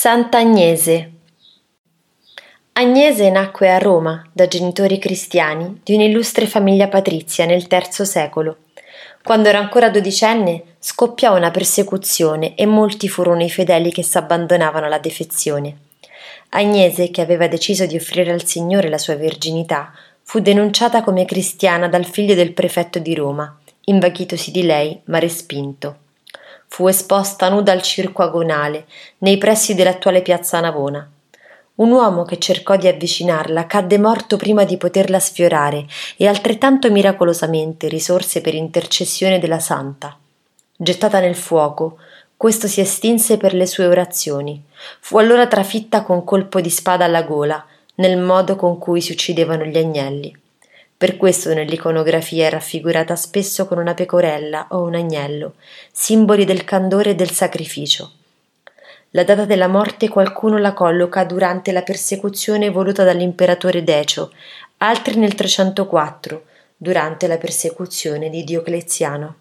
Sant'Agnese Agnese nacque a Roma da genitori cristiani di un'illustre famiglia patrizia nel III secolo. Quando era ancora dodicenne scoppiò una persecuzione e molti furono i fedeli che s'abbandonavano alla defezione. Agnese, che aveva deciso di offrire al Signore la sua verginità, fu denunciata come cristiana dal figlio del prefetto di Roma, invaghitosi di lei ma respinto fu esposta nuda al circo agonale, nei pressi dell'attuale piazza Navona. Un uomo che cercò di avvicinarla cadde morto prima di poterla sfiorare e altrettanto miracolosamente risorse per intercessione della santa. Gettata nel fuoco, questo si estinse per le sue orazioni. Fu allora trafitta con colpo di spada alla gola, nel modo con cui si uccidevano gli agnelli. Per questo nell'iconografia è raffigurata spesso con una pecorella o un agnello, simboli del candore e del sacrificio. La data della morte qualcuno la colloca durante la persecuzione voluta dall'imperatore Decio, altri nel 304, durante la persecuzione di Diocleziano.